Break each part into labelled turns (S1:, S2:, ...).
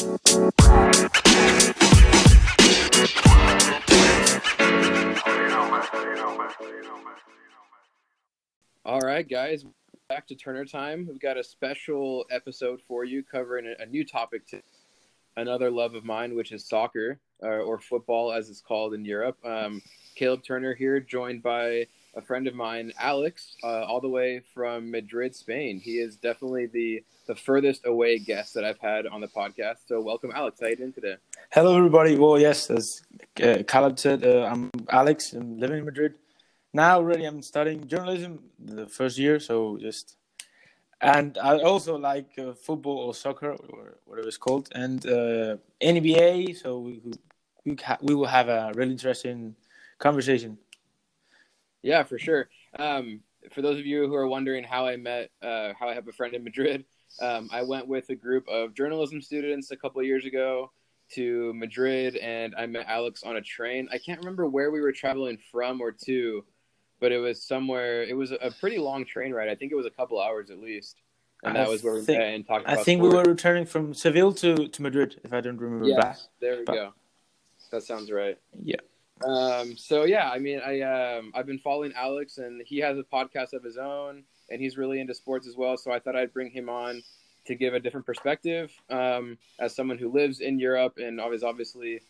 S1: All right, guys, back to Turner time. We've got a special episode for you covering a, new topic, to, another love of mine, which is soccer uh, or football, as it's called in Europe. Um, Caleb Turner here, joined by a friend of mine, Alex, uh, all the way from Madrid, Spain. He is definitely the the furthest away guest that I've had on the podcast. So, welcome, Alex. How are you doing today?
S2: Hello, everybody. Well, yes, as uh, Caleb said, uh, I'm Alex. I'm living in Madrid now. Already, I'm studying journalism the first year. So just and I also like uh, football or soccer or whatever it's called, and uh, NBA. So we we, we will have a really interesting conversation.
S1: Yeah, for sure. Um, for those of you who are wondering how I met, uh, how I have a friend in Madrid, um, I went with a group of journalism students a couple of years ago to Madrid, and I met Alex on a train. I can't remember where we were traveling from or to, but it was somewhere. It was a pretty long train ride. I think it was a couple hours at least, and that was where we met and talked.
S2: I think sport. we were returning from Seville to, to Madrid, if I don't remember.
S1: Yeah, back. there we but, go. That sounds right.
S2: Yeah.
S1: Um, so yeah, I mean, I um, I've been following Alex, and he has a podcast of his own, and he's really into sports as well. So I thought I'd bring him on to give a different perspective um, as someone who lives in Europe and is obviously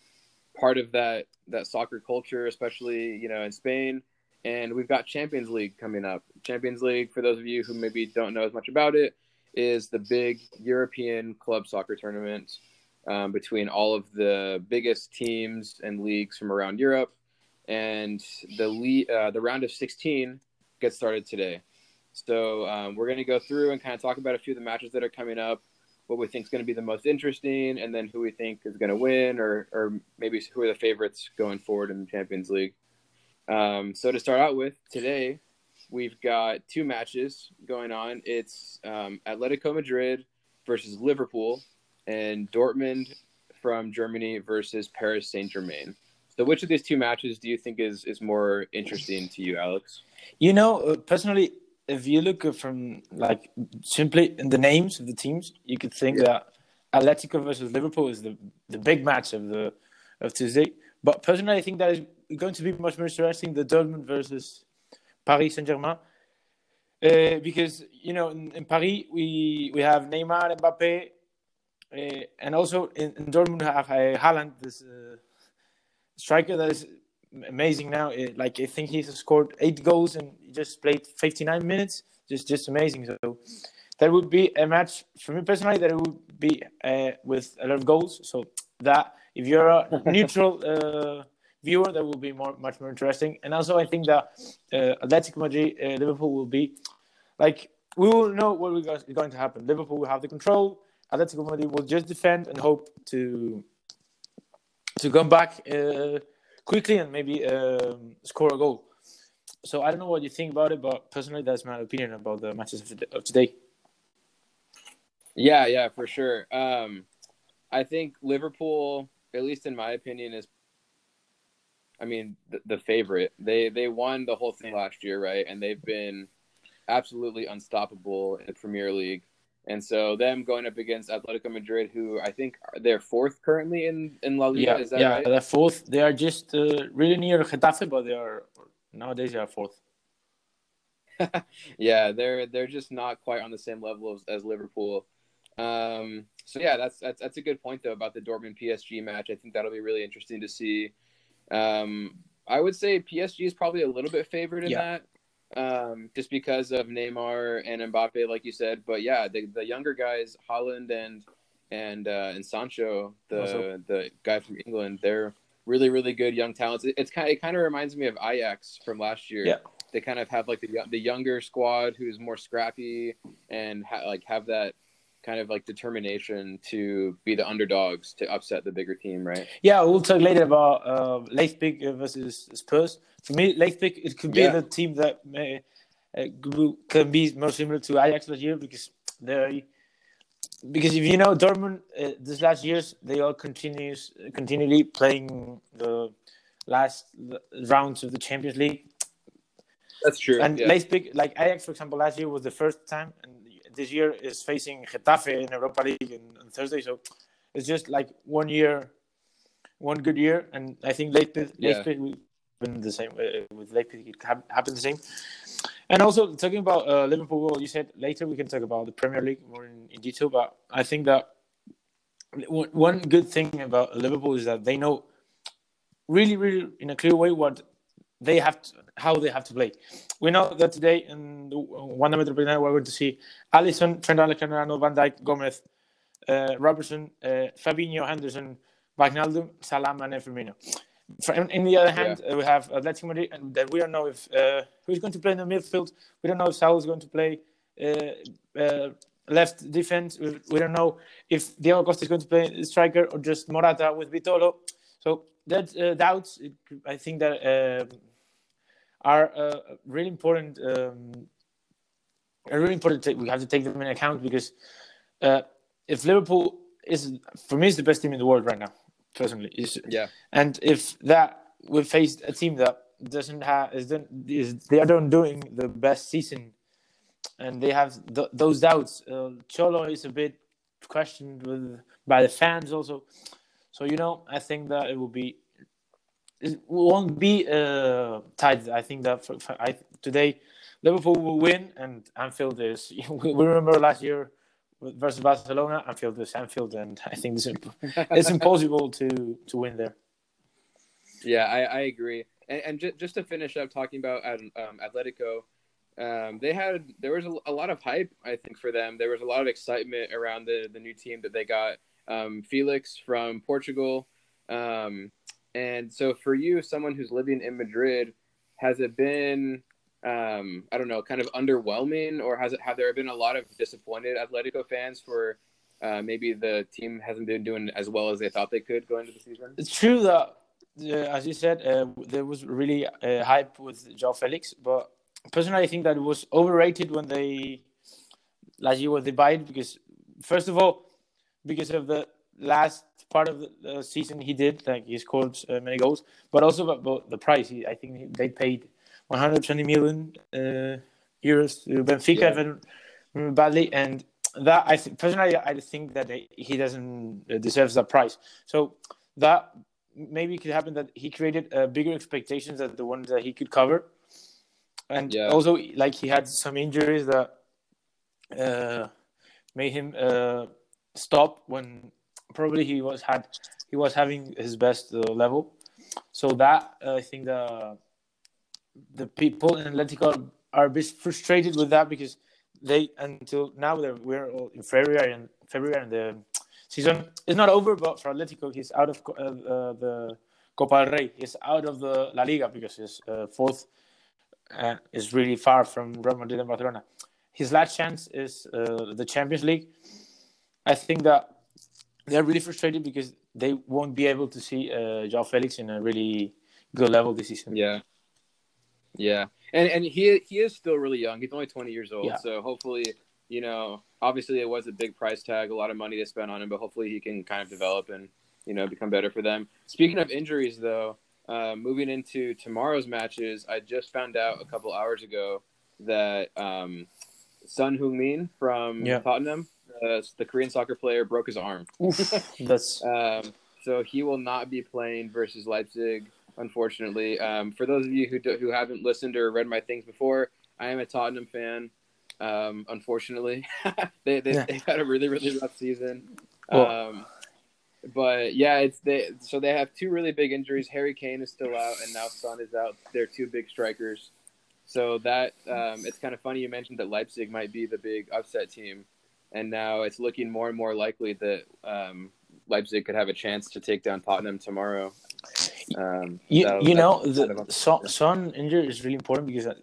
S1: part of that that soccer culture, especially you know in Spain. And we've got Champions League coming up. Champions League, for those of you who maybe don't know as much about it, is the big European club soccer tournament um, between all of the biggest teams and leagues from around Europe. And the le- uh, the round of 16 gets started today. So um, we're going to go through and kind of talk about a few of the matches that are coming up, what we think is going to be the most interesting, and then who we think is going to win, or or maybe who are the favorites going forward in the Champions League. Um, so to start out with today, we've got two matches going on. It's um, Atletico Madrid versus Liverpool, and Dortmund from Germany versus Paris Saint Germain. So, which of these two matches do you think is is more interesting to you, Alex?
S2: You know, uh, personally, if you look from like simply in the names of the teams, you could think yeah. that Atletico versus Liverpool is the the big match of the of Tuesday. But personally, I think that is going to be much more interesting the Dortmund versus Paris Saint Germain. Uh, because you know in, in, Paris we we have Neymar, Mbappe, uh, and also in, in Dortmund have uh, Haaland, this uh, striker that is amazing now. It, like I think he's scored eight goals and just played 59 minutes. Just just amazing. So that would be a match for me personally. That it would be uh, with a lot of goals. So that if you're a neutral uh, viewer, that will be more much more interesting. And also I think that uh, Atletico Madrid uh, Liverpool will be like we will know what is going to happen. Liverpool will have the control. Atletico Madrid will just defend and hope to to come back uh, quickly and maybe um, score a goal. So I don't know what you think about it, but personally, that's my opinion about the matches of today.
S1: Yeah, yeah, for sure. Um, I think Liverpool, at least in my opinion, is. I mean, the, the favorite. They they won the whole thing last year, right? And they've been absolutely unstoppable in the Premier League. And so them going up against Atletico Madrid, who I think they're fourth currently in, in La Liga.
S2: Yeah, is that yeah, right? they're fourth. They are just uh, really near Getafe, but they are nowadays they are fourth.
S1: yeah, they're they're just not quite on the same level as, as Liverpool. Um, so yeah, that's, that's that's a good point though about the Dortmund PSG match. I think that'll be really interesting to see. Um, I would say PSG is probably a little bit favored in yeah. that um, just because of Neymar and Mbappe, like you said. But yeah, the, the younger guys, Haaland and and uh, and Sancho, the also. the guy from England, they're really really good young talents. It, it's kind of, it kind of reminds me of Ajax from last year.
S2: Yeah.
S1: They kind of have like the the younger squad who's more scrappy and ha- like have that kind of like determination to be the underdogs to upset the bigger team, right?
S2: Yeah, we'll talk later about uh, Leipzig versus Spurs. For me, Leipzig it could be yeah. the team that may, uh, can be more similar to Ajax last year because they because if you know Dortmund uh, this last years they all continues continually playing the last rounds of the Champions League.
S1: That's true.
S2: And
S1: yeah.
S2: Leipzig, like Ajax, for example, last year was the first time, and this year is facing Getafe in Europa League on, on Thursday. So It's just like one year, one good year, and I think Leipzig,
S1: Yeah.
S2: Leipzig will happen the same uh, with Leipzig. It hap- happen the same. And also talking about uh, Liverpool, well, you said later we can talk about the Premier League more in, in detail, but I think that one one good thing about Liverpool is that they know really, really in a clear way what they have to, how they have to play. We know that today in the Wanda Metropolitano we're going to see Alisson, Trent Alexander-Arnold, Van Dijk, Gomez, uh, Robertson, uh, Fabinho, Henderson, Wijnaldum, Salah, and Firmino. In the other hand, uh, we have Atletico Madrid, and then we don't know if uh, who's going to play in the midfield. We don't know if Saul is going to play uh, uh, left defense. We, we don't know if Diego Costa is going to play striker or just Morata with Vitolo. So that uh, doubts, I think that are uh, really important. Um, really important. We have to take them in account because uh, if Liverpool is, for me, is the best team in the world right now. Personally, is
S1: Yeah.
S2: and if that we faced a team that doesn't have is, is they are not doing the best season, and they have th- those doubts. Uh, Cholo is a bit questioned with by the fans also. So you know, I think that it will be won't be uh, tight. I think that for, for, I, today Liverpool will win, and Anfield is. We remember last year versus Barcelona. Anfield is Anfield, and I think it's, imp- it's impossible to to win there.
S1: Yeah, I, I agree. And, and ju- just to finish up talking about um, Atletico, um, they had there was a, a, lot of hype I think for them. There was a lot of excitement around the the new team that they got. Um, Felix from Portugal, um, and so for you, someone who's living in Madrid, has it been um, I don't know, kind of underwhelming, or has it have there been a lot of disappointed Atletico fans for uh, maybe the team hasn't been doing as well as they thought they could going into the season?
S2: It's true that, uh, as you said, uh, there was really uh, hype with Joao Felix, but personally, I think that it was overrated when they last year when they buy because, first of all, because of the last part of the season he did, like he scored uh, many goals, but also about the price. He, I think they paid 120 million uh, euros to Benfica, yeah. if I don't remember badly, and that I th- personally I think that he doesn't deserve that price. So that maybe it could happen that he created uh, bigger expectations than the ones that he could cover, and
S1: yeah.
S2: also like he had some injuries that uh, made him uh, stop when probably he was had he was having his best uh, level. So that I think the the people in Atletico are a bit frustrated with that because they until now they're, we're in February and February and the season is not over. But for Atletico, he's out of uh, uh, the Copa del Rey. He's out of the La Liga because his uh, fourth is really far from Real Madrid and Barcelona. His last chance is uh, the Champions League. I think that they're really frustrated because they won't be able to see uh, Joao Felix in a really good level this season.
S1: Yeah. Yeah, and and he he is still really young. He's only twenty years old,
S2: Yeah.
S1: so hopefully, you know, obviously it was a big price tag, a lot of money to spend on him, but hopefully he can kind of develop and you know become better for them. Speaking of injuries, though, uh, moving into tomorrow's matches, I just found out a couple hours ago that um, Son Heung-min from
S2: Yeah.
S1: Tottenham, uh, the Korean soccer player, broke his arm.
S2: That's
S1: Um, so he will not be playing versus Leipzig, unfortunately. Um, for those of you who do, who haven't listened or read my things before, I am a Tottenham fan. Um, unfortunately, they, they
S2: Yeah.
S1: had a really really rough season.
S2: Well-
S1: um, but yeah, it's they. So they have two really big injuries. Harry Kane is still out, and now Son is out. They're two big strikers. So that um, it's kind of funny you mentioned that Leipzig might be the big upset team, and now it's looking more and more likely that um, Leipzig could have a chance to take down Tottenham tomorrow. Um,
S2: you, you know the Son, Son injury is really important because uh,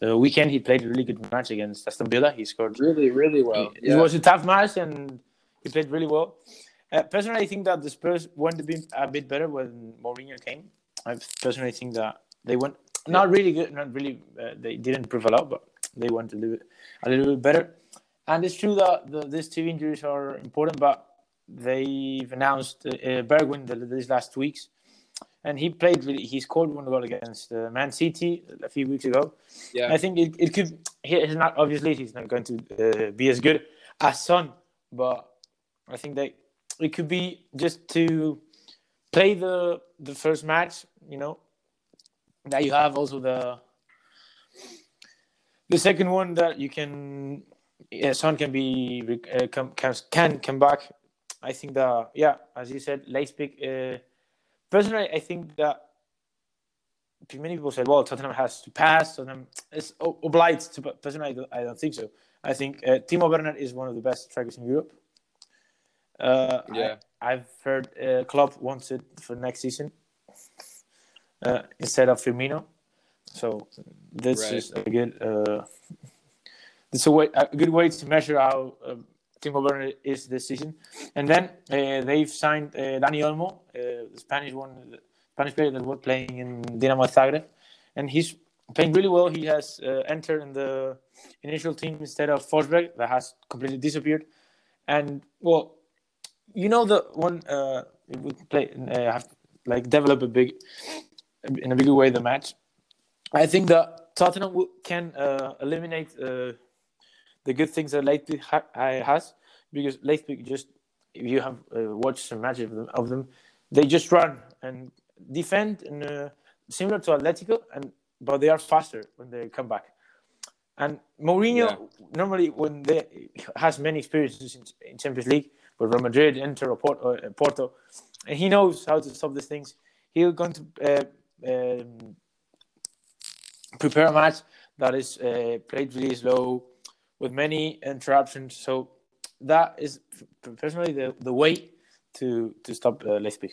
S2: the weekend he played a really good match against Aston Villa. He scored.
S1: really really well.
S2: It was a tough match and he played really well. Uh, personally, I think that the Spurs went a bit, a bit better when Mourinho came. I personally think that they went not really good, not really. Uh, they didn't prove a lot, but they went a little bit, a little bit better. And it's true that the, these two injuries are important, but they've announced uh, Bergwijn the, these last weeks, and he played. Really, he scored one goal against uh, Man City a few weeks ago.
S1: yeah.
S2: I think it, it could. He's not obviously he's not going to uh, be as good as Son, but I think they it could be just to play the the first match. You know, that you have also the the second one that you can yeah, Son can be uh, come, can can come back. I think that yeah, as you said, Leipzig. Uh, personally, I think that many people said, "Well, Tottenham has to pass." Tottenham is obliged to. Personally, I don't, I don't think so. I think uh, Timo Werner is one of the best strikers in Europe. Uh, yeah, I, have heard uh, Klopp wants it for next season uh, instead of Firmino. So this right. is a good. This a, way, a good way to measure how uh, Timo Werner is this season. And then uh, they've signed uh, Dani Olmo, uh, the Spanish one, the Spanish player that was playing in Dinamo Zagreb, and he's playing really well. He has uh, entered in the initial team instead of Forsberg, that has completely disappeared. And well, you know the one uh, would play uh, have like develop a big in a bigger way the match. I think that Tottenham can eliminate the good things that Leipzig ha- has because Leipzig just if you have uh, watched some matches of them, of them, they just run and defend and uh, similar to Atletico and but they are faster when they come back. And Mourinho yeah. normally when they has many experiences in, in Champions League with Real Madrid, Inter, or Porto, uh, Porto, and he knows how to stop these things. He's going to uh, um, prepare a match that is uh, played really slow with many interruptions. So that is personally the, the way to to stop uh, Leipzig.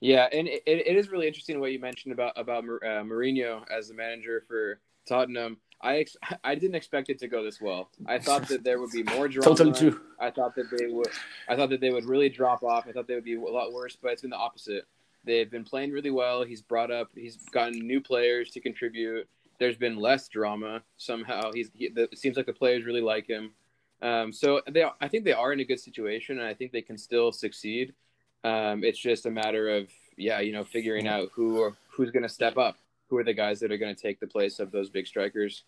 S1: Yeah, and it, it is really interesting what you mentioned about about uh, Mourinho as the manager for Tottenham. I ex- I didn't expect it to go this well. I thought that there would be more drama.
S2: totally true.
S1: I thought that they would. I thought that they would really drop off. I thought they would be a lot worse, but it's been the opposite. They've been playing really well. He's brought up. He's gotten new players to contribute. There's been less drama somehow. He's. He, it seems like the players really like him. Um, so they. I think they are in a good situation, and I think they can still succeed. Um, it's just a matter of yeah, you know, figuring out who or who's going to step up. Who are the guys that are going to take the place of those big strikers?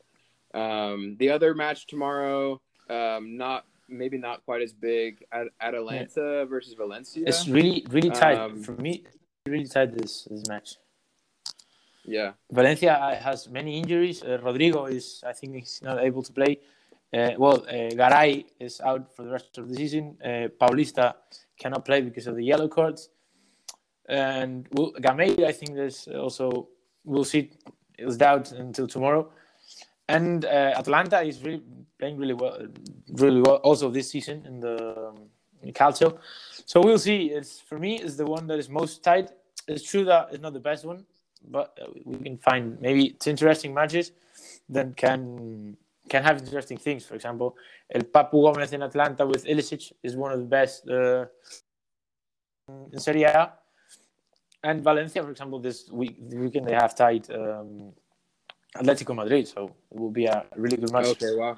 S1: Um, the other match tomorrow, um, not maybe not quite as big. At Atalanta yeah. versus Valencia.
S2: It's really really tight um, for me. Really tight this this match.
S1: Yeah,
S2: Valencia has many injuries. Uh, Rodrigo is, I think, he's not able to play. Uh, well, uh, Garay is out for the rest of the season. Uh, Paulista cannot play because of the yellow cards. And we'll, Gameiro, I think there's also we'll see. It's doubt until tomorrow. And uh, Atalanta is really playing really well, really well also this season in the um, in Calcio. So we'll see. It's for me is the one that is most tight. It's true that it's not the best one, but uh, we can find maybe it's interesting matches that can can have interesting things. For example, El Papu Gomez in Atalanta with Ilicic is one of the best uh, in Serie A and Valencia, for example, this week the weekend they have tied um, Atletico Madrid, so it will be a really good match.
S1: Okay, wow.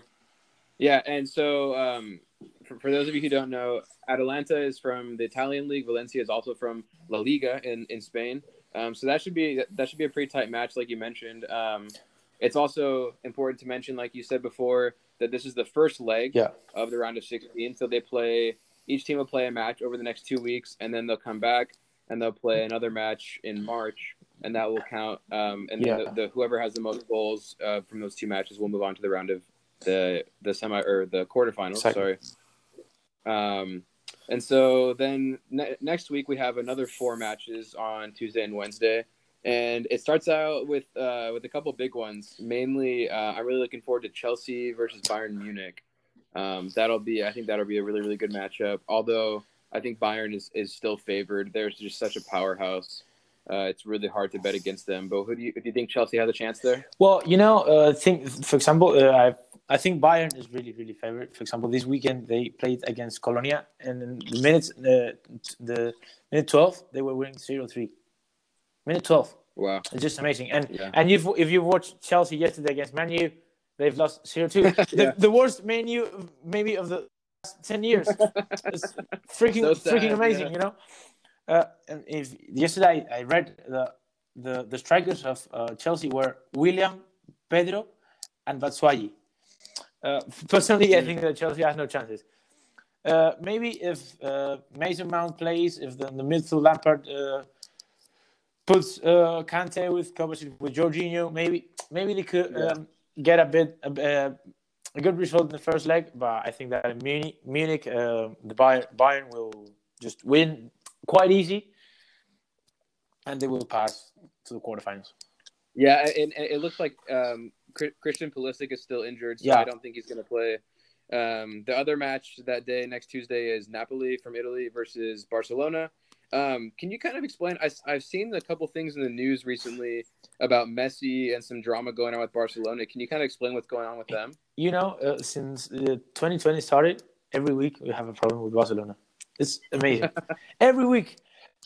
S1: Yeah, and so um, for, for, those of you who don't know, Atalanta is from the Italian league. Valencia is also from La Liga in in Spain. Um, so that should be that should be a pretty tight match, like you mentioned. Um, it's also important to mention, like you said before, that this is the first leg
S2: yeah.
S1: of the round of 16. So they play each team will play a match over the next two weeks, and then they'll come back and they'll play another match in March, and that will count. Um, and yeah. the, the, whoever has the most goals uh, from those two matches will move on to the round of the the semi or the quarterfinals. Second. Sorry. Um, and so then ne- next week we have another four matches on Tuesday and Wednesday, and it starts out with uh, with a couple big ones. Mainly, uh, I'm really looking forward to Chelsea versus Bayern Munich. Um, that'll be, I think that'll be a really really good matchup. Although I think Bayern is, is still favored. They're just such a powerhouse. Uh, it's really hard to bet against them. But who do you do you think Chelsea has a chance there?
S2: Well, you know, uh, think for example, uh, I I think Bayern is really really favored. For example, this weekend they played against Colonia, and in the minutes uh, the minute twelve they were winning 0-3. Minute twelve.
S1: Wow,
S2: it's just amazing. And yeah. and if if you watched Chelsea yesterday against Manu, they've lost 0-2. yeah. the, the worst Manu maybe of the last 10 years. it's freaking, so sad, freaking amazing, yeah. you know? Uh, and if yesterday I read the the, the strikers of uh, Chelsea were Willian, Pedro, and Batshuayi. Uh, personally, I think that Chelsea has no chances. Uh, maybe if uh, Mason Mount plays, if the, the midfield Lampard uh, puts uh, Kante with Kovacic with Jorginho, maybe maybe they could
S1: Yeah.
S2: um, get a bit a, a good result in the first leg. But I think that in Munich, Munich uh, the Bayern, Bayern will just win quite easy, and they will pass to the quarterfinals.
S1: Yeah, and, and it looks like um, Christian Pulisic is still injured, so
S2: Yeah.
S1: I don't think he's going to play. Um, the other match that day, next Tuesday, is Napoli from Italy versus Barcelona. Um, can you kind of explain? I, I've seen a couple things in the news recently about Messi and some drama going on with Barcelona. Can you kind of explain what's going on with them?
S2: You know, uh, since uh, 2020 started, every week we have a problem with Barcelona. It's amazing. every week,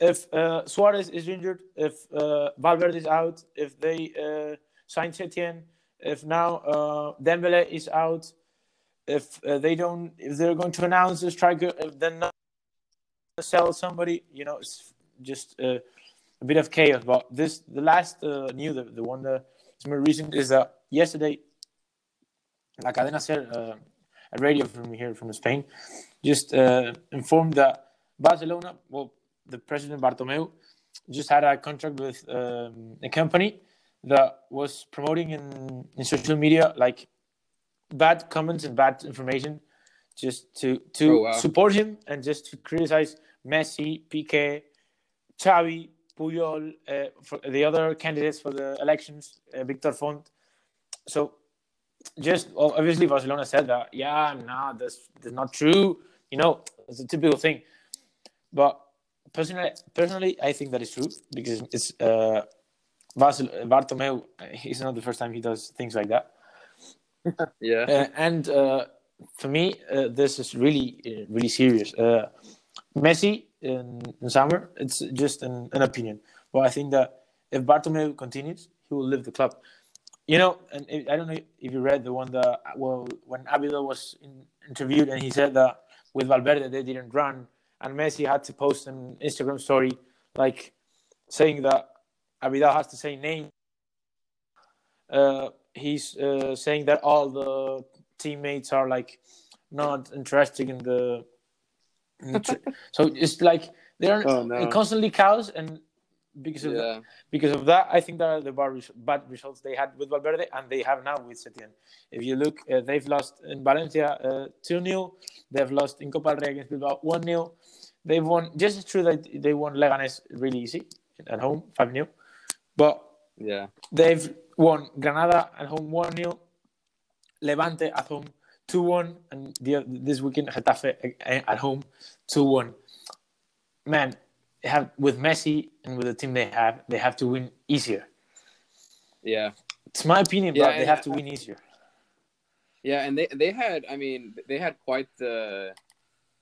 S2: if uh, Suarez is injured, if uh, Valverde is out, if they uh, sign Setien, if now uh, Dembele is out, if uh, they don't, if they're going to announce a striker, if then not sell somebody, you know, it's just uh, a bit of chaos. But this, the last uh, news, the, the one that is more recent, is that yesterday La Cadena Ser, uh, a radio from here from Spain, just uh, informed that Barcelona, well, the president Bartomeu, just had a contract with um, a company that was promoting in, in social media like bad comments and bad information just to to
S1: Oh, wow.
S2: support him and just to criticize Messi, Piqué, Xavi, Puyol, uh, for the other candidates for the elections, uh, Victor Font. So just obviously Barcelona said that yeah no that's, that's not true you know it's a typical thing but personally personally I think that is true because it's uh Barcel- Bartomeu it's not the first time he does things like that.
S1: Yeah.
S2: uh, and uh, for me uh, this is really uh, really serious. Uh, Messi in, in summer it's just an, an opinion. But I think that if Bartomeu continues he will leave the club. You know, and if, I don't know if you read the one that well when Abidal was in, interviewed and he said that with Valverde they didn't run and Messi had to post an Instagram story like saying that Abidal has the same name. Uh, he's uh, saying that all the teammates are like not interested in the. in the tr- so it's like they're
S1: Oh, no.
S2: constantly cows and because of that, because of that, I think that are the bad, res- bad results they had with Valverde and they have now with Setien. If you look, uh, they've lost in Valencia uh, 2 0. They've lost in Copa del Rey against Bilbao 1 0. They've won, just it's true that they won Leganes really easy at home 5 0. But
S1: Yeah.
S2: they've won Granada at home 1 0, Levante at home 2 1, and the, this weekend Getafe at home 2 1. Man, they have with Messi and with the team they have, they have to win easier.
S1: Yeah.
S2: It's my opinion,
S1: Yeah,
S2: but they have to win easier.
S1: Yeah, and they they had I mean they had quite the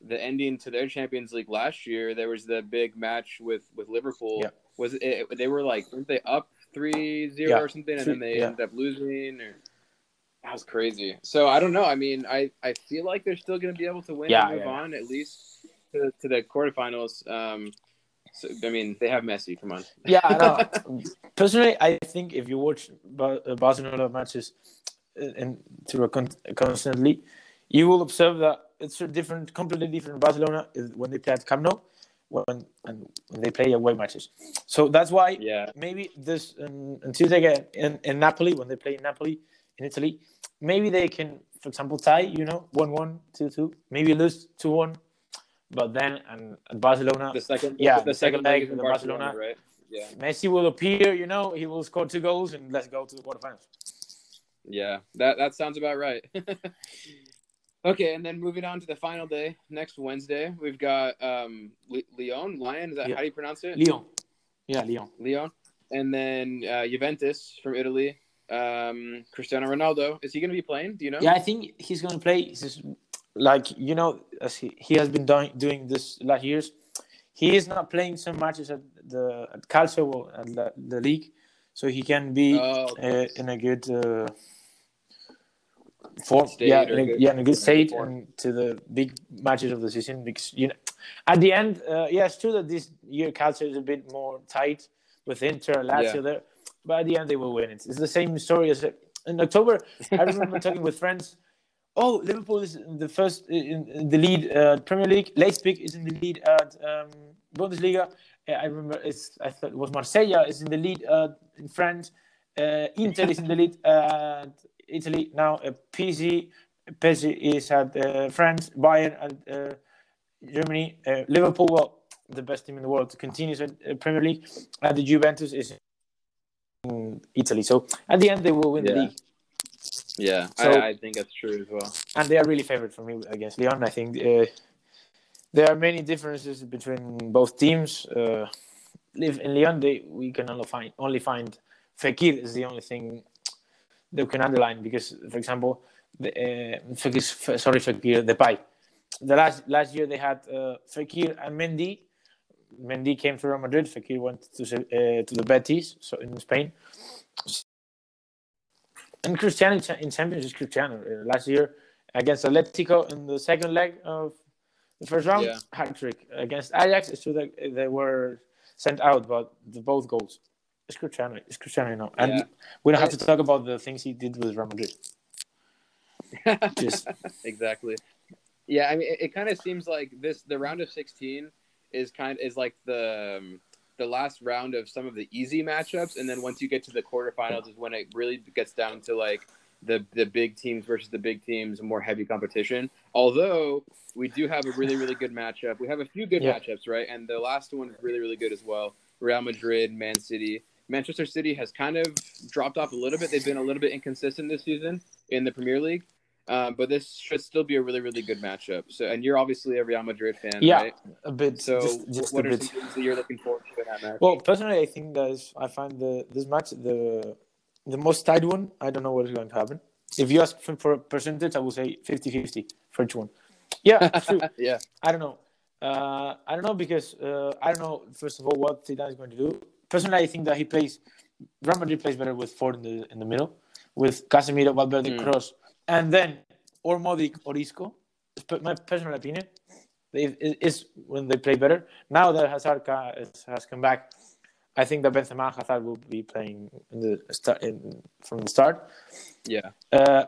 S1: the ending to their Champions League last year. There was the big match with with Liverpool.
S2: Yeah.
S1: Was it, they were like weren't they up 3-0
S2: Yeah,
S1: or something and then they
S2: yeah.
S1: ended up losing or that was crazy. So I don't know. I mean, I I feel like they're still going to be able to win
S2: Yeah,
S1: and move on at least to, to the quarterfinals. Um so I mean, they have Messi, come on.
S2: Yeah, no. Personally, I think if you watch uh, Barcelona matches uh, and through a con- constantly, you will observe that it's a different, completely different Barcelona when they play at Camp Nou, when and when they play away matches. So that's why
S1: Yeah.
S2: maybe this um, on Tuesday again in, in Napoli when they play in Napoli in Italy, maybe they can, for example, tie. You know, one-one, two-two, maybe lose two-one, but then and at Barcelona,
S1: The second
S2: Yeah,
S1: the,
S2: the
S1: second
S2: second
S1: leg in Barcelona,
S2: Barcelona.
S1: right? Yeah.
S2: Messi will appear. You know, he will score two goals and let's go to the quarterfinals.
S1: Yeah, that that sounds about right. okay, and then moving on to the final day next Wednesday, we've got um Le- Leon Lion. Is that
S2: Yeah.
S1: how do you pronounce it?
S2: Lyon, yeah, Lyon.
S1: Leon, and then uh, Juventus from Italy. Um, Cristiano Ronaldo is he going to be playing? Do you know?
S2: Yeah, I think he's going to play. He's just, like you know, as he, he has been doing doing this last years. He is not playing some matches at the at Calcio at the, the league, so he can be
S1: Oh,
S2: uh, in a good uh, form. Yeah, in a,
S1: good-
S2: yeah, in a good state and to the big matches of the season because you know, at the end, uh, yeah, it's true that this year Calcio is a bit more tight with Inter, and Lazio
S1: Yeah.
S2: there, but at the end they will win it. It's the same story as in October. I remember talking with friends Oh, Liverpool is in the first in, in the lead uh, Premier League. Leipzig is in the lead at um, Bundesliga. Uh, I remember it's I thought it was Marseille is in the lead uh, in France. Uh, Inter is in the lead at Italy now. Uh, PSG, PSG is at uh, France. Bayern and uh, Germany. Uh, Liverpool, well, the best team in the world, continues at uh, Premier League, and the Juventus is in Italy. So at the end, they will win the league.
S1: Yeah,
S2: So-
S1: I, I think that's true as well.
S2: and they are really favored for me against Lyon. I think uh, there are many differences between both teams. Uh, live in Lyon, they we can only find only find Fekir is the only thing we can underline because, for example, the, uh, Fekir, sorry Fekir Depay. The last last year they had uh, Fekir and Mendy. Mendy came to Real Madrid. Fekir went to uh, to the Betis, so in Spain. And Cristiano in in Champions is Cristiano. Uh, last year against Atletico in the second leg of the first round,
S1: Yeah.
S2: hat trick. Against Ajax, it's true that they were sent out, but the both goals. It's Cristiano. It's Cristiano now, and
S1: Yeah.
S2: we don't have to talk about the things he did with Real Madrid. Just
S1: exactly. Yeah, I mean, it, it kind of seems like this the round of 16 is kind is like the um, the last round of some of the easy matchups, and then once you get to the quarterfinals is when it really gets down to like the the big teams versus the big teams, more heavy competition. Although we do have a really really good matchup, we have a few good
S2: Yeah.
S1: matchups, right? And the last one is really really good as well. Real Madrid, Man City. Manchester City has kind of dropped off a little bit. They've been a little bit inconsistent this season in the Premier League. Um, but this should still be a really, really good matchup. So, and you're obviously a Real Madrid fan,
S2: Yeah,
S1: right?
S2: a bit.
S1: So,
S2: just, just
S1: what
S2: a
S1: are
S2: bit.
S1: some things that you're looking forward to in that match?
S2: Well, personally, I think that is, I find the this match the the most tight one. I don't know what is going to happen. If you ask for, for a percentage, I will say 50-50 for each one. Yeah, true.
S1: yeah,
S2: I don't know. Uh, I don't know because uh, I don't know. First of all, what Zidane is going to do. Personally, I think that he plays. Real Madrid plays better with four in the in the middle, with Casemiro, Valverde,
S1: Mm.
S2: Kroos, and then or Modric or Isco. It's My personal opinion is when they play better. Now that Hazard has come back, I think that Benzema Hazard will be playing in the start in, from the start.
S1: yeah,
S2: Uh,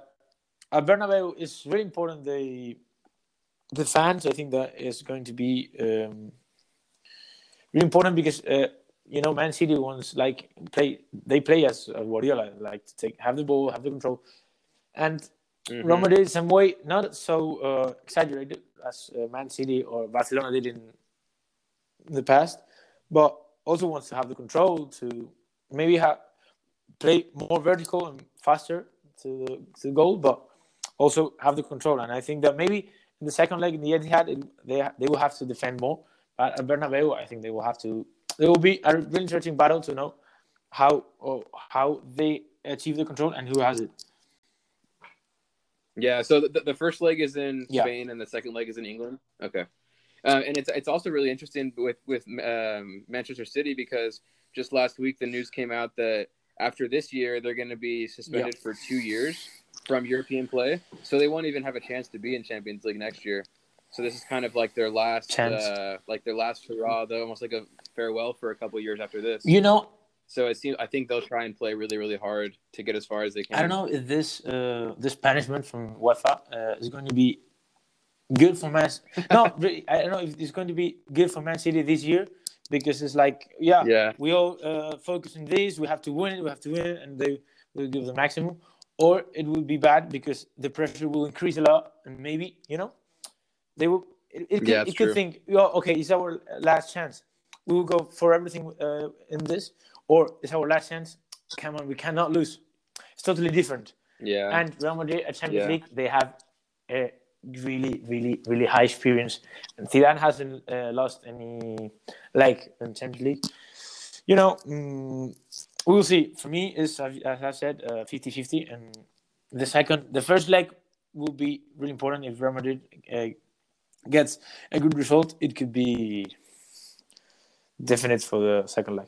S2: at Bernabeu is really important. The the fans, I think that is going to be um, really important because uh, you know Man City wants like play they play as uh, Guardiola like to take have the ball, have the control, and
S1: Mhm.
S2: Real Madrid some way not so uh, exaggerated as uh, Man City or Barcelona did in the past, but also wants to have the control to maybe have play more vertical and faster to the, to the goal, but also have the control. And I think that maybe in the second leg in the Etihad, it, they they will have to defend more. But at Bernabeu, I think they will have to. It will be a really interesting battle to know how or how they achieve the control and who has it.
S1: yeah. So the, the first leg is in
S2: Yeah.
S1: Spain, and the second leg is in England. Okay, uh, and it's it's also really interesting with with um, Manchester City because just last week the news came out that after this year they're going to be suspended for two years from European play, so they won't even have a chance to be in Champions League next year. So this is kind of like their last, uh, like their last hurrah, though, almost like a farewell for a couple years after this.
S2: You know,
S1: So it seems I think they'll try and play really, really hard to get as far as they can.
S2: I don't know if this uh, this punishment from UEFA uh, is going to be good for Man. no, I don't know if it's going to be good for Man City this year because it's like, yeah,
S1: Yeah,
S2: we all uh, focus on this. We have to win it. We have to win it, and they will give the maximum. Or it will be bad because the pressure will increase a lot, and maybe you know they will. It, it could,
S1: Yeah,
S2: it could think, oh, okay, it's our last chance. We will go for everything uh, in this, or it's our last chance. Come on, we cannot lose. It's totally different.
S1: yeah,
S2: And Real Madrid at Champions
S1: Yeah.
S2: League, they have a really, really, really high experience. And Zidane hasn't uh, lost any leg in Champions League. You know, mm, we'll see. For me, is as as I said, uh, 50-50. And the second, the first leg will be really important. If Real Madrid uh, gets a good result, it could be definite for the second leg.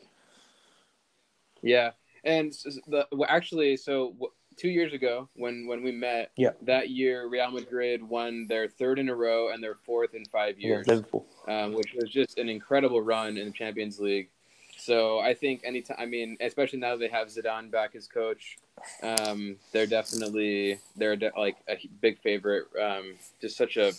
S1: yeah. And the well, actually, so two years ago when when we met,
S2: Yeah.
S1: that year Real Madrid won their third in a row and their fourth in five years,
S2: Liverpool.
S1: um, which was just an incredible run in the Champions League. so I think anytime, I mean, especially now they have Zidane back as coach, um, they're definitely they're de- like a big favorite. Um, just such a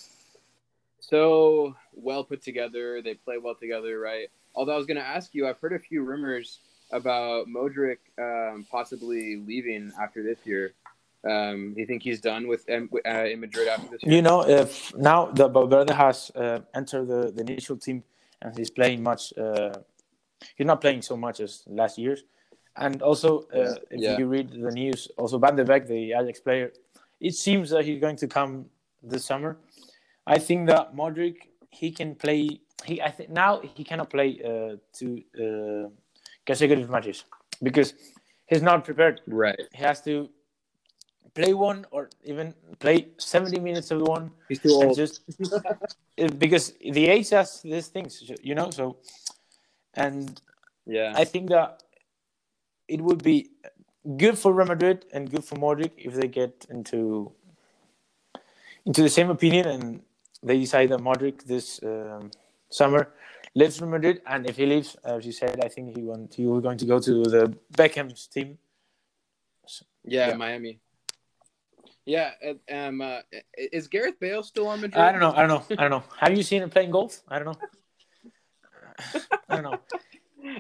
S1: so well put together. They play well together, right? Although I was going to ask you, I've heard a few rumors about Modric um, possibly leaving after this year. Um, you think he's done with uh, in Madrid after this year?
S2: You know, if now that Valverde has uh, entered the, the initial team and he's playing much, uh, he's not playing so much as last year's. And also, uh, if
S1: Yeah.
S2: you read the news, also Van de Beek, the Ajax player, it seems that he's going to come this summer. I think that Modric, he can play. He I think now he cannot play uh, two uh, consecutive matches because he's not prepared.
S1: Right.
S2: He has to play one or even play 70 minutes of one
S1: He's too old.
S2: just because the age has these things you know so and
S1: yeah.
S2: i think that it would be good for real madrid and good for modric if they get into into the same opinion and they decide that modric this um, summer lives for madrid and if he leaves as you said i think he want he will going to go to the beckham's team
S1: yeah,
S2: yeah.
S1: Miami. Yeah. uh, Um. Uh, is Gareth Bale still on Madrid?
S2: i don't know i don't know i don't know have you seen him playing golf i don't know i don't know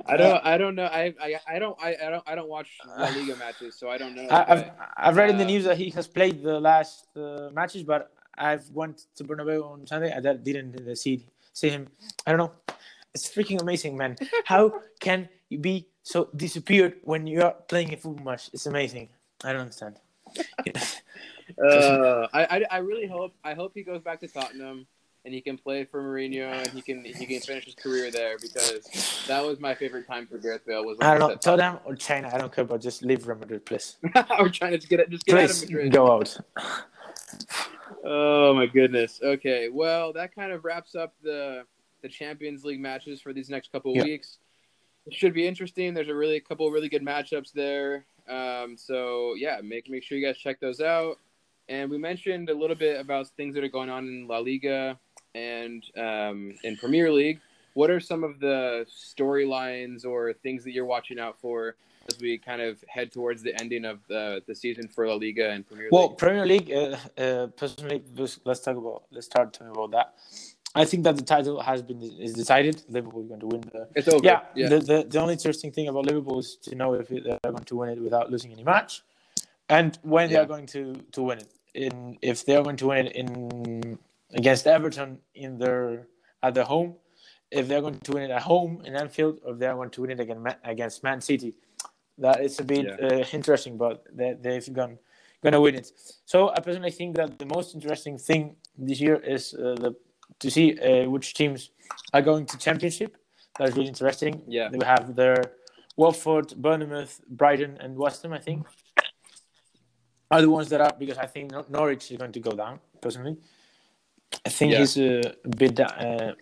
S1: I don't. I don't know. I. I. I don't. I. I don't. I don't watch La Liga matches, so I don't know.
S2: I, I've I've read in the
S1: uh,
S2: news that he has played the last uh, matches, but I've went to Bernabeu on Sunday. I did- didn't see see him. I don't know. It's freaking amazing, man. How can you be so disappeared when you are playing a football match? It's amazing. I don't understand.
S1: Uh, I, I, I really hope I hope he goes back to Tottenham and he can play for Mourinho and he can he can finish his career there because that was my favorite time for Gareth Bale was
S2: I don't know, Tottenham or China. I don't care, but just leave Real Madrid, please.
S1: We're trying to get it, just get out of
S2: Please
S1: Madrid.
S2: go out.
S1: Oh my goodness. Okay, well that kind of wraps up the the Champions League matches for these next couple
S2: Yeah.
S1: weeks. It should be interesting. There's a really a couple really good matchups there. Um, so yeah, make make sure you guys check those out. And we mentioned a little bit about things that are going on in La Liga and um, in Premier League. What are some of the storylines or things that you're watching out for as we kind of head towards the ending of the, the season for La Liga and Premier League?
S2: Well, Premier League. Uh, uh, personally, let's talk about. Let's start talking about that. I think that the title has been is decided. Liverpool is going to win the
S1: it's over.
S2: yeah,
S1: yeah.
S2: The, the the only interesting thing about Liverpool is to know if they're going to win it without losing any match, and when they're going to to win it. In if they are going to win it in against Everton in their at their home, if they're going to win it at home in Anfield, or if they are going to win it against against Man City, that is a bit
S1: Yeah.
S2: uh, interesting. But they, they've gone gonna win it. So I personally think that the most interesting thing this year is uh, the to see uh, which teams are going to championship. That's really interesting.
S1: Yeah.
S2: They have their Watford, Bournemouth, Brighton, and West Ham. I think are the ones that are because I think Nor- Norwich is going to go down. Personally, I think
S1: Yeah.
S2: he's a, bit uh,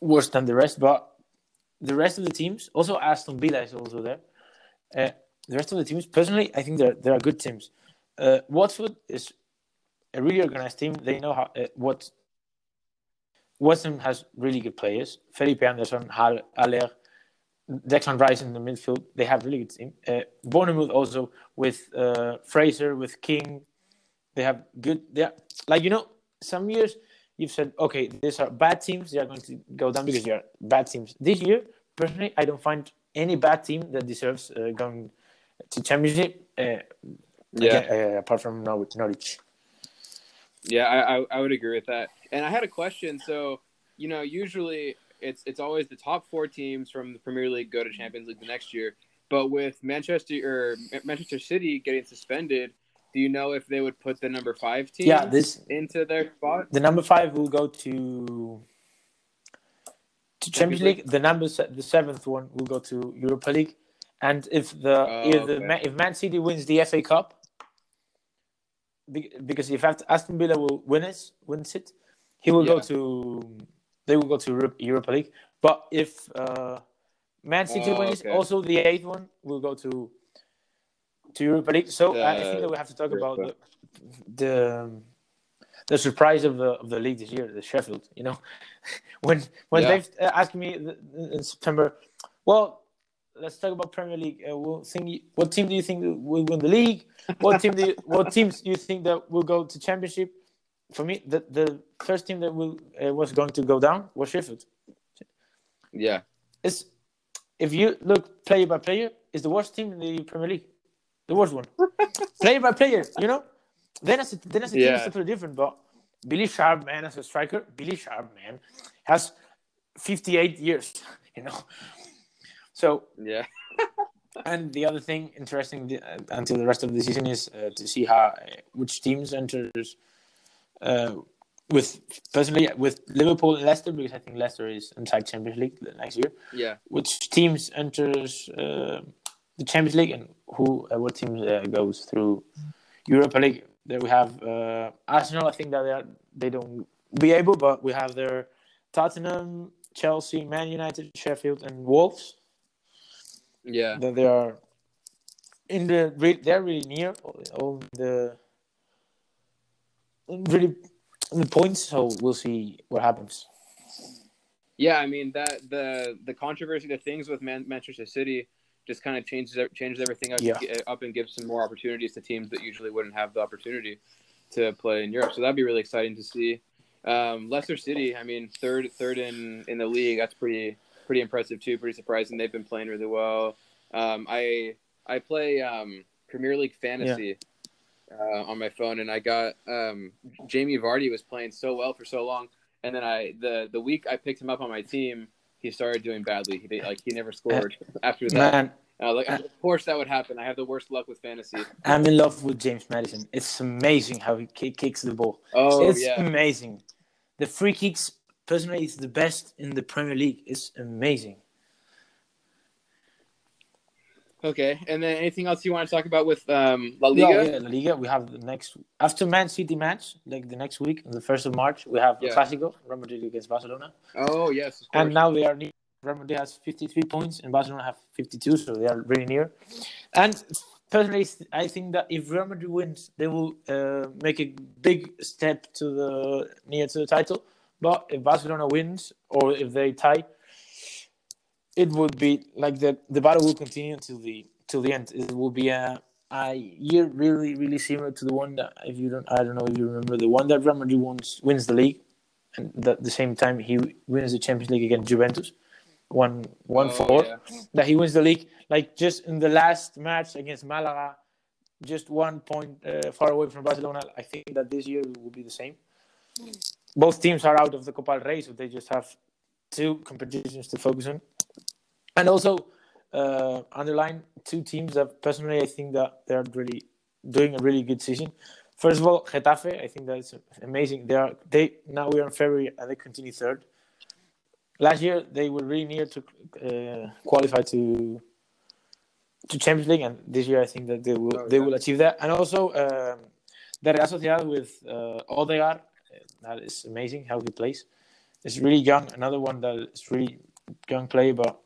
S2: worse than the rest, but the rest of the teams, also Aston Villa is also there. The rest of the teams, personally, I think they're they are good teams. Uh, Watford is a really organized team. They know how uh, what. West Ham has really good players. Felipe Anderson, Hal, Aller, Declan Rice in the midfield. They have really good team. Uh, Bournemouth also with uh, Fraser, with King. They have good. They are, like you know, some years you've said, okay, these are bad teams. They are going to go down because they are bad teams. This year, personally, I don't find any bad team that deserves uh, going to championship. Uh,
S1: Yeah.
S2: again, uh, apart from Norwich. Norwich.
S1: Yeah, I, I I would agree with that. And I had a question. So, you know, usually it's it's always the top four teams from the Premier League go to Champions League the next year. But with Manchester or Manchester City getting suspended, do you know if they would put the number five team
S2: Yeah, this
S1: into their spot?
S2: the number five will go to to Champions League. The number se- the seventh one will go to Europa League, and if the
S1: Oh,
S2: if the
S1: okay.
S2: Ma- if Man City wins the FA Cup, because if Ast- Aston Villa will win it, wins it, he will go to they will go to Europa League. But if uh, Man City
S1: Oh,
S2: wins,
S1: okay.
S2: also the eighth one will go to to Europa League. So I I
S1: Uh,
S2: think that we have to talk about the the the surprise of the of the league this year, the Sheffield. You know, when when
S1: Yeah.
S2: they've uh, asked me in September, well, let's talk about Premier League. Uh, we'll think, what team do you think will win the league? What team do you, what teams do you think that will go to Championship? For me, the the first team that will uh, was going to go down was Sheffield.
S1: Yeah,
S2: It's if you look player by player, is the worst team in the Premier League, the worst one. player by player, you know. Then as a, then as a team,
S1: Yeah.
S2: it's totally different. But Billy Sharp, man, as a striker, Billy Sharp, man, has 58 years, you know. So
S1: yeah,
S2: and the other thing interesting uh, until the rest of the season is uh, to see how uh, which teams enters uh, with personally with Liverpool and Leicester because I think Leicester is inside Champions League next year.
S1: yeah,
S2: Which teams enters uh, the Champions League and who uh, what teams uh, goes through Europa League? There we have uh, Arsenal. I think that they are, they don't be able, but we have their Tottenham, Chelsea, Man United, Sheffield, and Wolves
S1: yeah.
S2: that they are in the re- they're really near all- all the really the points. So we'll see what happens.
S1: Yeah, I mean that the the controversy, the things with Man- Manchester City, just kind of changes changes everything up,
S2: Yeah.
S1: up and gives some more opportunities to teams that usually wouldn't have the opportunity to play in Europe. So that'd be really exciting to see. Um, Leicester City, I mean, third third in in the league. That's pretty pretty impressive too. Pretty surprising. They've been playing really well. Um, I I play um, Premier League fantasy. Uh, on my phone, and I got um, Jamie Vardy was playing so well for so long, and then I the the week I picked him up on my team, he started doing badly. He like he never scored after that.
S2: Man,
S1: Uh, like of course that would happen. I have the worst luck with fantasy.
S2: I'm in love with James Maddison. It's amazing how he ki- kicks the ball.
S1: Oh
S2: it's
S1: yeah,
S2: amazing. The free kicks, personally, it's the best in the Premier League. It's amazing.
S1: okay. And then anything else you want to talk about with um, La
S2: Yeah,
S1: Liga?
S2: yeah, La Liga. We have the next after Man City match, like the next week, on the first of March, we have
S1: Yeah.
S2: Clásico, Real Madrid against Barcelona.
S1: Oh yes.
S2: And now they are near. Real Madrid has 53 points and Barcelona have 52, so they are really near. And personally, I think that if Real Madrid wins, they will uh, make a big step to the near to the title. But if Barcelona wins or if they tie, it would be like the the battle will continue till the till the end. It will be a a year really really similar to the one that if you don't I don't know if you remember the one that Real Madrid wins wins the league, and at the same time he wins the Champions League against Juventus, one one
S1: Oh,
S2: four.
S1: yeah.
S2: That he wins the league like just in the last match against Malaga, just one point uh, far away from Barcelona. I think that this year will be the same. Both teams are out of the Copa del Rey, so they just have two competitions to focus on. And also, uh, underline two teams that personally I think that they're really doing a really good season. First of all, Getafe, I think that's amazing. They are they now we are in February and they continue third. Last year they were really near to uh, qualify to to Champions League, and this year I think that they will
S1: Oh,
S2: they
S1: yeah.
S2: will achieve that. And also um, the Real Sociedad with uh, Odegaard, that is amazing how he plays. It's really young. Another one that is really young player, but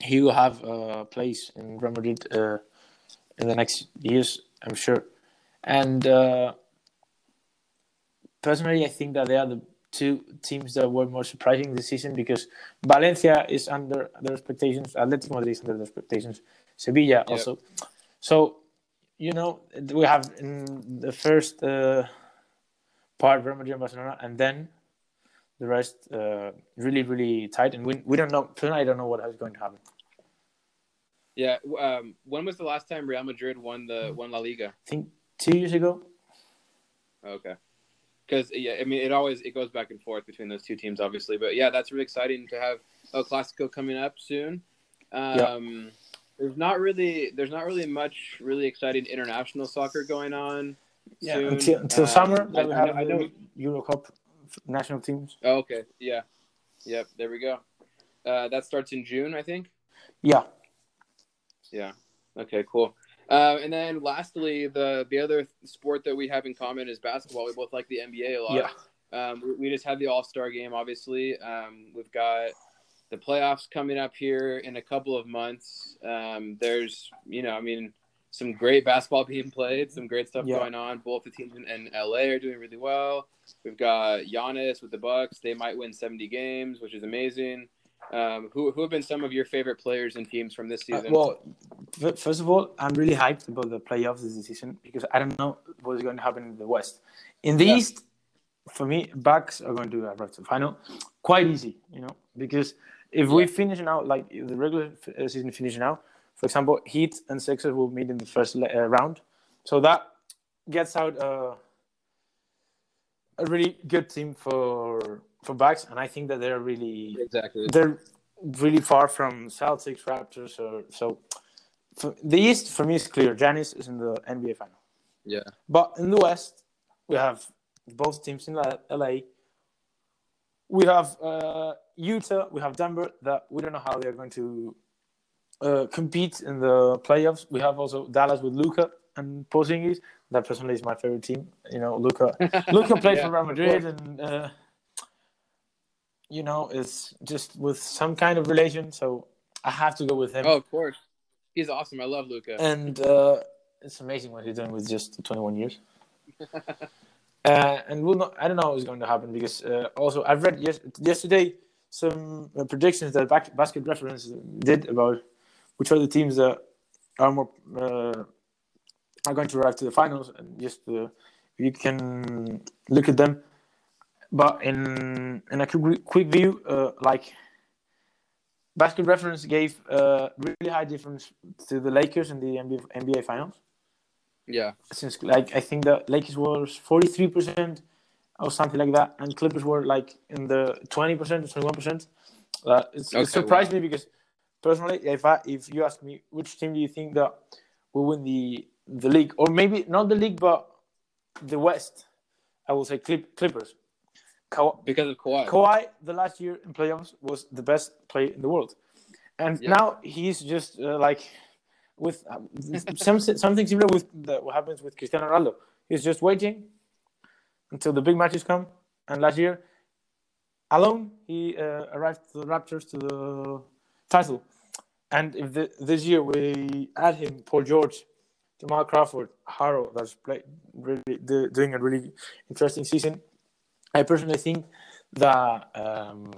S2: he will have a place in Real Madrid uh, in the next years, I'm sure. And uh, personally, I think that they are the two teams that were more surprising this season because Valencia is under their expectations, Atletico Madrid is under their expectations, Sevilla also. So, you know, we have in the first uh, part Real Madrid and Barcelona, and then the rest uh, really, really tight. And we, we don't know, personally, I don't know what is going to happen.
S1: Yeah. Um, when was the last time Real Madrid won the won La Liga?
S2: I think two years ago.
S1: Okay. Because yeah, I mean, it always it goes back and forth between those two teams, obviously. But yeah, that's really exciting to have El Clasico coming up soon. Um, There's not really there's not really much really exciting international soccer going on.
S2: Yeah,
S1: soon.
S2: until, until
S1: Um,
S2: summer,
S1: I,
S2: we have
S1: know, I know
S2: Euro Cup national teams.
S1: Oh, okay. Yeah. Yep. There we go. Uh, that starts in June, I think.
S2: Yeah,
S1: Yeah. Okay. Cool. Uh, and then lastly, the the other sport that we have in common is basketball. We both like the NBA a lot.
S2: yeah,
S1: Um, we, we just had the All Star game, obviously. Um, we've got the playoffs coming up here in a couple of months. Um, there's, you know, I mean, some great basketball being played, some great stuff
S2: Yeah.
S1: going on. Both the teams in, in LA are doing really well. We've got Giannis with the Bucks; they might win 70 games, which is amazing. Um, who who have been some of your favorite players and teams from this
S2: Uh,
S1: season?
S2: well, f- first of all, I'm really hyped about the playoffs this season because I don't know what's going to happen in the West. In the
S1: Yeah.
S2: East, for me, Bucks are going to arrive to the final quite easy, you know, because if we finish now, like the regular f- uh, season finish now, for example, Heat and Sixers will meet in the first uh, round, so that gets out uh, a really good team for for Bucks, and I think that they're really
S1: exactly.
S2: they're really far from Celtics, Raptors, or so. For, the East for me is clear. Giannis is in the NBA final,
S1: Yeah.
S2: but in the West we have both teams in La- LA. We have uh, Utah, we have Denver. That we don't know how they're going to uh, compete in the playoffs. We have also Dallas with Luka and Porzingis. That personally is my favorite team. You know, Luka. Luka played
S1: Yeah,
S2: for Real Madrid, and uh, you know, it's just with some kind of relation. So I have to go with him.
S1: Oh, of course. He's awesome. I love Luka.
S2: And uh, it's amazing what he's doing with just 21 years. uh, and we'll not, I don't know what's going to happen because uh, also I've read yes, yesterday some predictions that back, Basket Reference did about which are the teams that are more uh, are going to arrive to the finals, and just uh, you can look at them. But in in a quick, quick view, uh, like Basket Reference gave a really high difference to the Lakers in the NBA, NBA Finals.
S1: yeah.
S2: Since like I think the Lakers was forty three percent or something like that, and Clippers were like in the twenty percent or twenty one percent. Uh, it surprised me because personally, if I if you ask me which team do you think that will win the the league, or maybe not the league but the West, I will say Clip, Clippers. Ka-
S1: Because of Kawhi.
S2: Kawhi, the last year in playoffs, was the best player in the world, and
S1: Yeah.
S2: now he's just uh, like with um, some something similar with the, what happens with Cristiano Ronaldo. He's just waiting until the big matches come. And last year, alone, he uh, arrived to the Raptors to the title. And if the, this year we add him, Paul George, Jamal Crawford, Harrell, that's play, really do, doing a really interesting season. I personally think that um,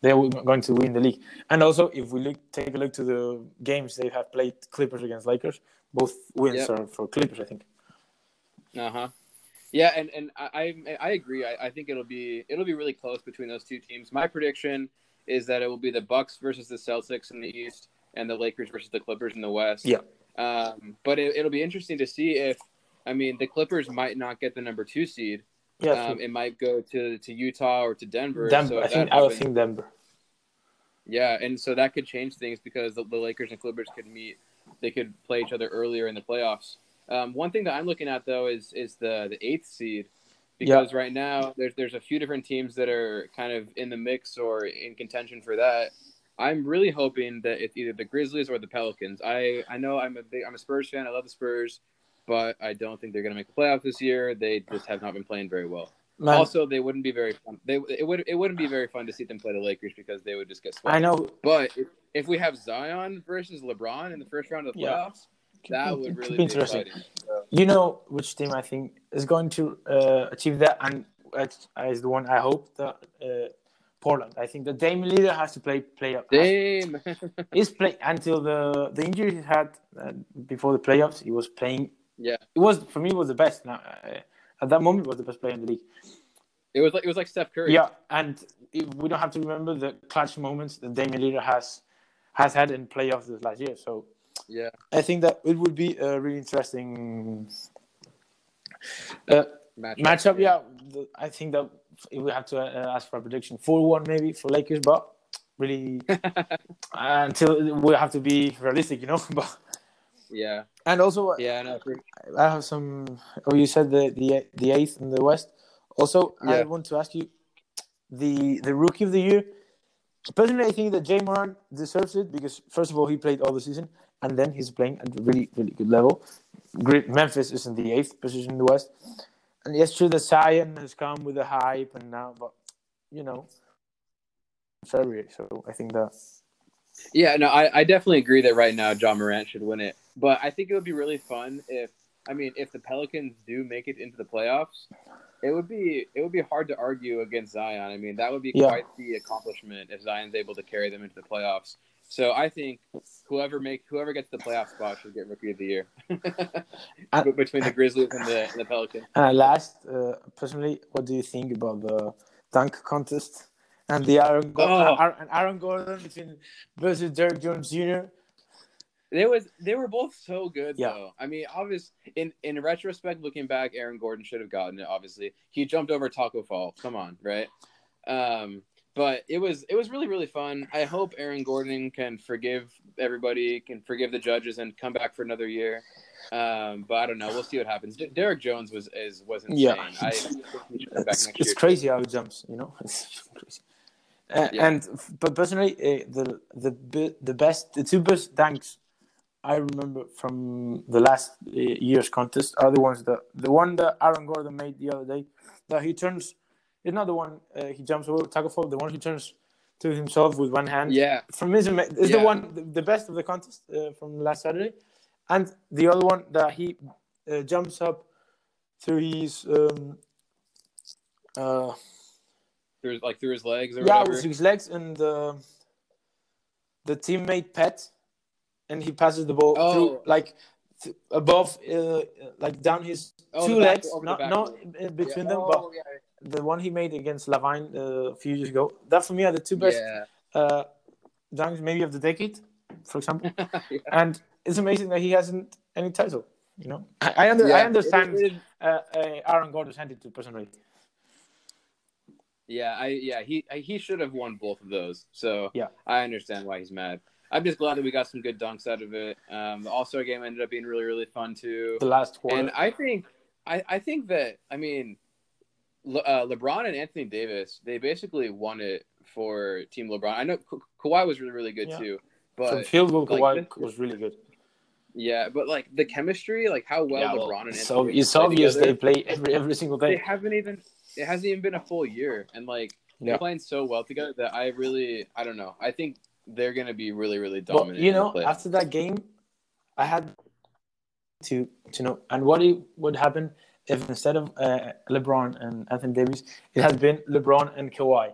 S2: they are going to win the league. And also, if we look, take a look to the games they have played, Clippers against Lakers, both wins
S1: Yep.
S2: are for Clippers, I think.
S1: Uh huh. Yeah, and and I I, I agree. I, I think it'll be it'll be really close between those two teams. My prediction is that it will be the Bucks versus the Celtics in the East and the Lakers versus the Clippers in the West.
S2: Yeah.
S1: Um, but it, it'll be interesting to see if I mean the Clippers might not get the number two seed.
S2: Yeah,
S1: Um, it might go to, to Utah or to Denver.
S2: Denver.
S1: So
S2: I think
S1: that
S2: I would
S1: happens-
S2: think Denver.
S1: Yeah, and so that could change things because the, the Lakers and Clippers could meet. They could play each other earlier in the playoffs. Um, one thing that I'm looking at though is is the the eighth seed because right now there's there's a few different teams that are kind of in the mix or in contention for that. I'm really hoping that it's either the Grizzlies or the Pelicans. I I know I'm a big I'm a Spurs fan. I love the Spurs, but I don't think they're going to make the playoffs this year. They just have not been playing very well.
S2: Man,
S1: Also, they wouldn't be very fun. They it would it wouldn't be very fun to see them play the Lakers because they would just get swept.
S2: I know.
S1: But if, if we have Zion versus LeBron in the first round of the
S2: Yeah.
S1: That would really
S2: be interesting.
S1: exciting.
S2: You know which team I think is going to uh, achieve that, and it's- is the one I hope that uh, Portland. I think the Damian Lillard has to play play up.
S1: Dame.
S2: He's play until the the injury he had uh, before the playoffs. He was playing.
S1: Yeah.
S2: it was for me it was the best. Now uh, at that moment, was the best player in the league.
S1: it was like it was like Steph Curry.
S2: Yeah, and it, we don't have to remember the clutch moments that Damian Lillard has has had in playoffs this last year. So
S1: Yeah.
S2: I think that it would be a really interesting uh,
S1: Matchup.
S2: matchup. Yeah, the, I think that we have to uh, ask for a prediction, four one maybe for Lakers, but really uh, until we have to be realistic, you know. But
S1: Yeah.
S2: and also
S1: Yeah. No,
S2: I have some. Oh, you said the the the eighth in the West. Also, I want to ask you the the rookie of the year. Personally, I think that Ja Morant deserves it because first of all, he played all the season, and then he's playing at a really really good level. Great. Memphis is in the eighth position in the West, and yes, true that Zion has come with the hype and now, but you know, February. So I think that
S1: yeah. No, I, I definitely agree that right now Ja Morant should win it. But I think it would be really fun if I mean if the Pelicans do make it into the playoffs. it would be it would be hard to argue against Zion. I mean, that would be
S2: Yeah.
S1: quite the accomplishment if Zion's able to carry them into the playoffs. So I think whoever make whoever gets the playoff spot should get rookie of the year between the Grizzlies and the, and the Pelicans.
S2: And last, uh, personally, what do you think about the dunk contest and the Aaron, Go-
S1: Oh.
S2: Aaron, and Aaron Gordon between versus Derrick Jones Jr.?
S1: They was they were both so good
S2: Yeah.
S1: though. I mean, obvious in in retrospect, looking back, Aaron Gordon should have gotten it. Obviously, he jumped over Tacko Fall. Come on, right? Um, but it was it was really really fun. I hope Aaron Gordon can forgive everybody, can forgive the judges, and come back for another year. Um, but I don't know. We'll see what happens. D- Derrick Jones was is was insane.
S2: Yeah.
S1: I think he should come back
S2: It's, it's crazy how he jumps, you know. It's crazy. Uh,
S1: Yeah.
S2: And but personally, uh, the the the best, the two best dunks I remember from the last uh, year's contest are the ones that the one that Aaron Gordon made the other day that he turns. It's not the one uh, he jumps over fall. The one he turns to himself with one hand.
S1: Yeah,
S2: from his ama- is the one the, the best of the contest uh, from last Saturday, and the other one that he uh, jumps up through his um, uh,
S1: through like through his legs or
S2: yeah
S1: whatever.
S2: his legs and uh, the teammate Pet, and he passes the ball
S1: Oh.
S2: through like th- above uh, like down his
S1: Oh,
S2: two legs, not not between
S1: Yeah.
S2: them, but
S1: Oh, yeah.
S2: The one he made against LaVine uh, a few years ago. That for me are the two best
S1: Yeah.
S2: uh, dunks maybe of the decade, for example.
S1: Yeah.
S2: and it's amazing that he hasn't any title. You know, I, I, under, I
S1: Yeah,
S2: understand
S1: it- it-
S2: uh, uh, Aaron Gordon's attitude personally.
S1: Yeah, I yeah he he should have won both of those. So
S2: Yeah.
S1: I understand why he's mad. I'm just glad that we got some good dunks out of it. Um, the All Star game ended up being really really fun too.
S2: The last quarter,
S1: And I think I I think that I mean Le, uh, LeBron and Anthony Davis they basically won it for Team LeBron. I know Ka- Kawhi was really really good
S2: Yeah.
S1: too,
S2: from
S1: but
S2: field goal,
S1: like,
S2: Kawhi was really good.
S1: yeah, but like the chemistry, like how well
S2: yeah, well,
S1: LeBron and Anthony
S2: so
S1: Davis
S2: it's
S1: play
S2: obvious
S1: together,
S2: they play every every single
S1: they
S2: day.
S1: haven't even it hasn't even been a full year and like they're playing so well together that I really I don't know. I think they're gonna be really really
S2: But
S1: dominant.
S2: you know, after that game, I had to to know, and what it would happen if instead of uh, LeBron and Anthony Davis, it had been LeBron and Kawhi.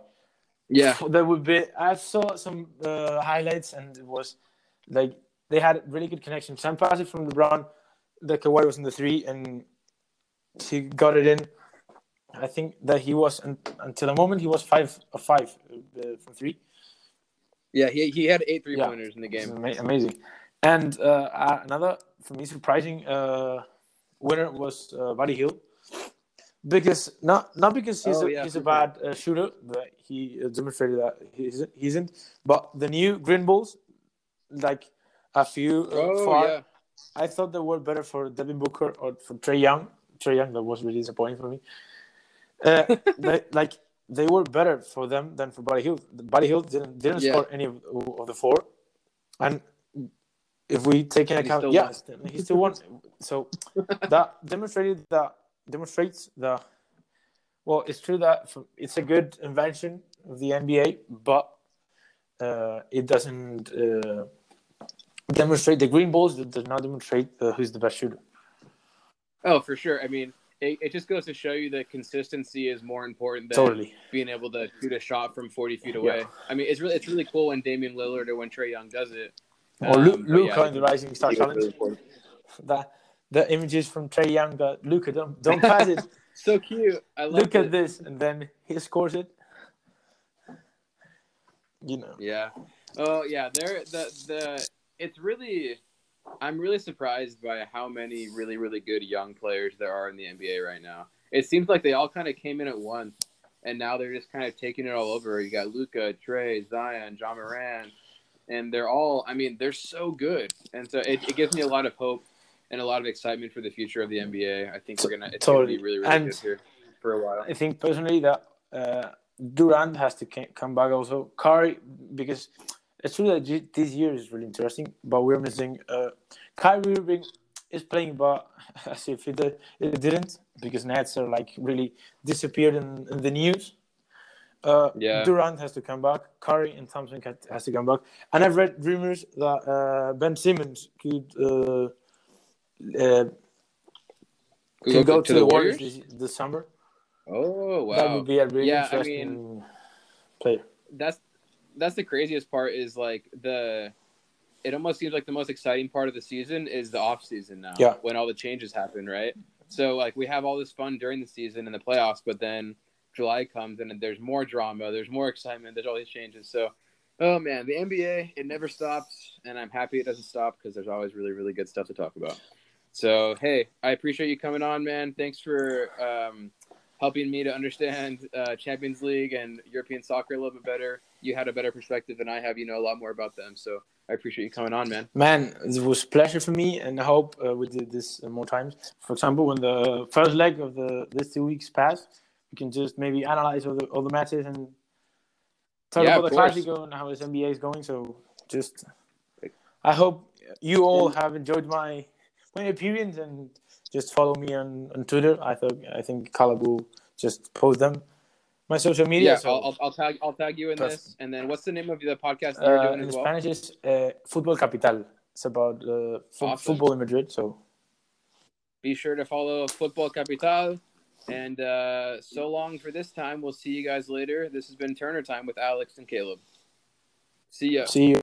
S1: yeah,
S2: there would be. I saw some uh, highlights, and it was like they had really good connection. Some passes from LeBron, the Kawhi was in the three, and he got it in. I think that he was until the moment he was five of five uh, from three.
S1: yeah. He he had eight three
S2: Yeah.
S1: pointers in the game.
S2: amazing. And uh, another for me surprising uh, winner was uh, Buddy Hield, because not not because he's
S1: Oh,
S2: a,
S1: yeah,
S2: he's a bad uh, shooter that he uh, demonstrated that he isn't, he isn't, but the new green balls, like a few uh,
S1: Oh
S2: far,
S1: yeah,
S2: I thought they were better for Devin Booker or for Trae Young. Trae Young that was really disappointing for me. Uh, they, like they were better for them than for Buddy Hield. Buddy Hield didn't didn't
S1: Yeah.
S2: score any of, of the four, and if we take into account, yeah, he still won. So that demonstrated that demonstrates the well, it's true that for- it's a good invention of the NBA, but uh, it doesn't uh, demonstrate the green balls. It does not demonstrate uh, who's the best shooter.
S1: oh for sure. I mean, it, it just goes to show you that consistency is more important than
S2: Totally.
S1: being able to shoot a shot from forty feet away. I mean, it's really it's really cool when Damian Lillard or when Trae Young does it.
S2: Or Lu-
S1: Um,
S2: Luka
S1: yeah,
S2: in the Rising Star
S1: it's
S2: Challenge.
S1: really important.
S2: The the images from Trae Young that Luka don't don't pass it.
S1: So cute. I love
S2: Look at this, and then he scores it. You know.
S1: Yeah. Oh yeah, there the the it's really I'm really surprised by how many really really good young players there are in the NBA right now. It seems like they all kind of came in at once and now they're just kind of taking it all over. You got Luka, Trae, Zion, Ja Morant, and they're all I mean, they're so good. And so it, it gives me a lot of hope and a lot of excitement for the future of the NBA. I think we're gonna it's
S2: Totally.
S1: gonna be really, really
S2: And-
S1: good here for a while.
S2: I think personally that uh, Durant has to come back also. Curry, because it's true that this year is really interesting, but we're missing. Uh, Kyrie Irving is playing, but as if it, it didn't, because Nets are like really disappeared in, in the news. Uh,
S1: Yeah.
S2: Durant has to come back. Curry and Thompson has to come back. And I've read rumors that uh, Ben Simmons could uh, uh,
S1: Go
S2: go
S1: to
S2: to,
S1: the
S2: Warriors
S1: Warriors?
S2: this, this summer.
S1: Oh wow,
S2: that would be a really
S1: Yeah, I
S2: interesting player.
S1: that's that's the craziest part is like the it almost seems like the most exciting part of the season is the off season now
S2: Yeah.
S1: when all the changes happen right so like we have all this fun during the season and the playoffs but then july comes and there's more drama there's more excitement there's all these changes so oh man the nba it never stops and i'm happy it doesn't stop because there's always really really good stuff to talk about so hey i appreciate you coming on man thanks for um, helping me to understand uh, champions league and european soccer a little bit better you had a better perspective than I have. You know a lot more about them, so I appreciate you coming on, man.
S2: Man, it was pleasure for me, and I hope uh, we did this uh, more times. For example, when the first leg of the this two weeks pass, we can just maybe analyze all the all the matches and talk
S1: Yeah,
S2: about the
S1: course.
S2: Clasico and how his NBA is going. So just, I hope you all have enjoyed my my appearance and just follow me on, on Twitter. I thought I think Caleb will just post them my social media.
S1: Yeah,
S2: so,
S1: I'll, I'll, tag I'll tag you in
S2: Perfect.
S1: this, and then what's the name of the podcast that you're
S2: uh,
S1: doing
S2: in
S1: as well?
S2: Spanish is uh, Football Capital. It's about uh, fo-
S1: Awesome.
S2: football in Madrid. So.
S1: Be sure to follow Football Capital. And uh, so long for this time. We'll see you guys later. This has been Turner Time with Alex and Caleb. See ya.
S2: See you.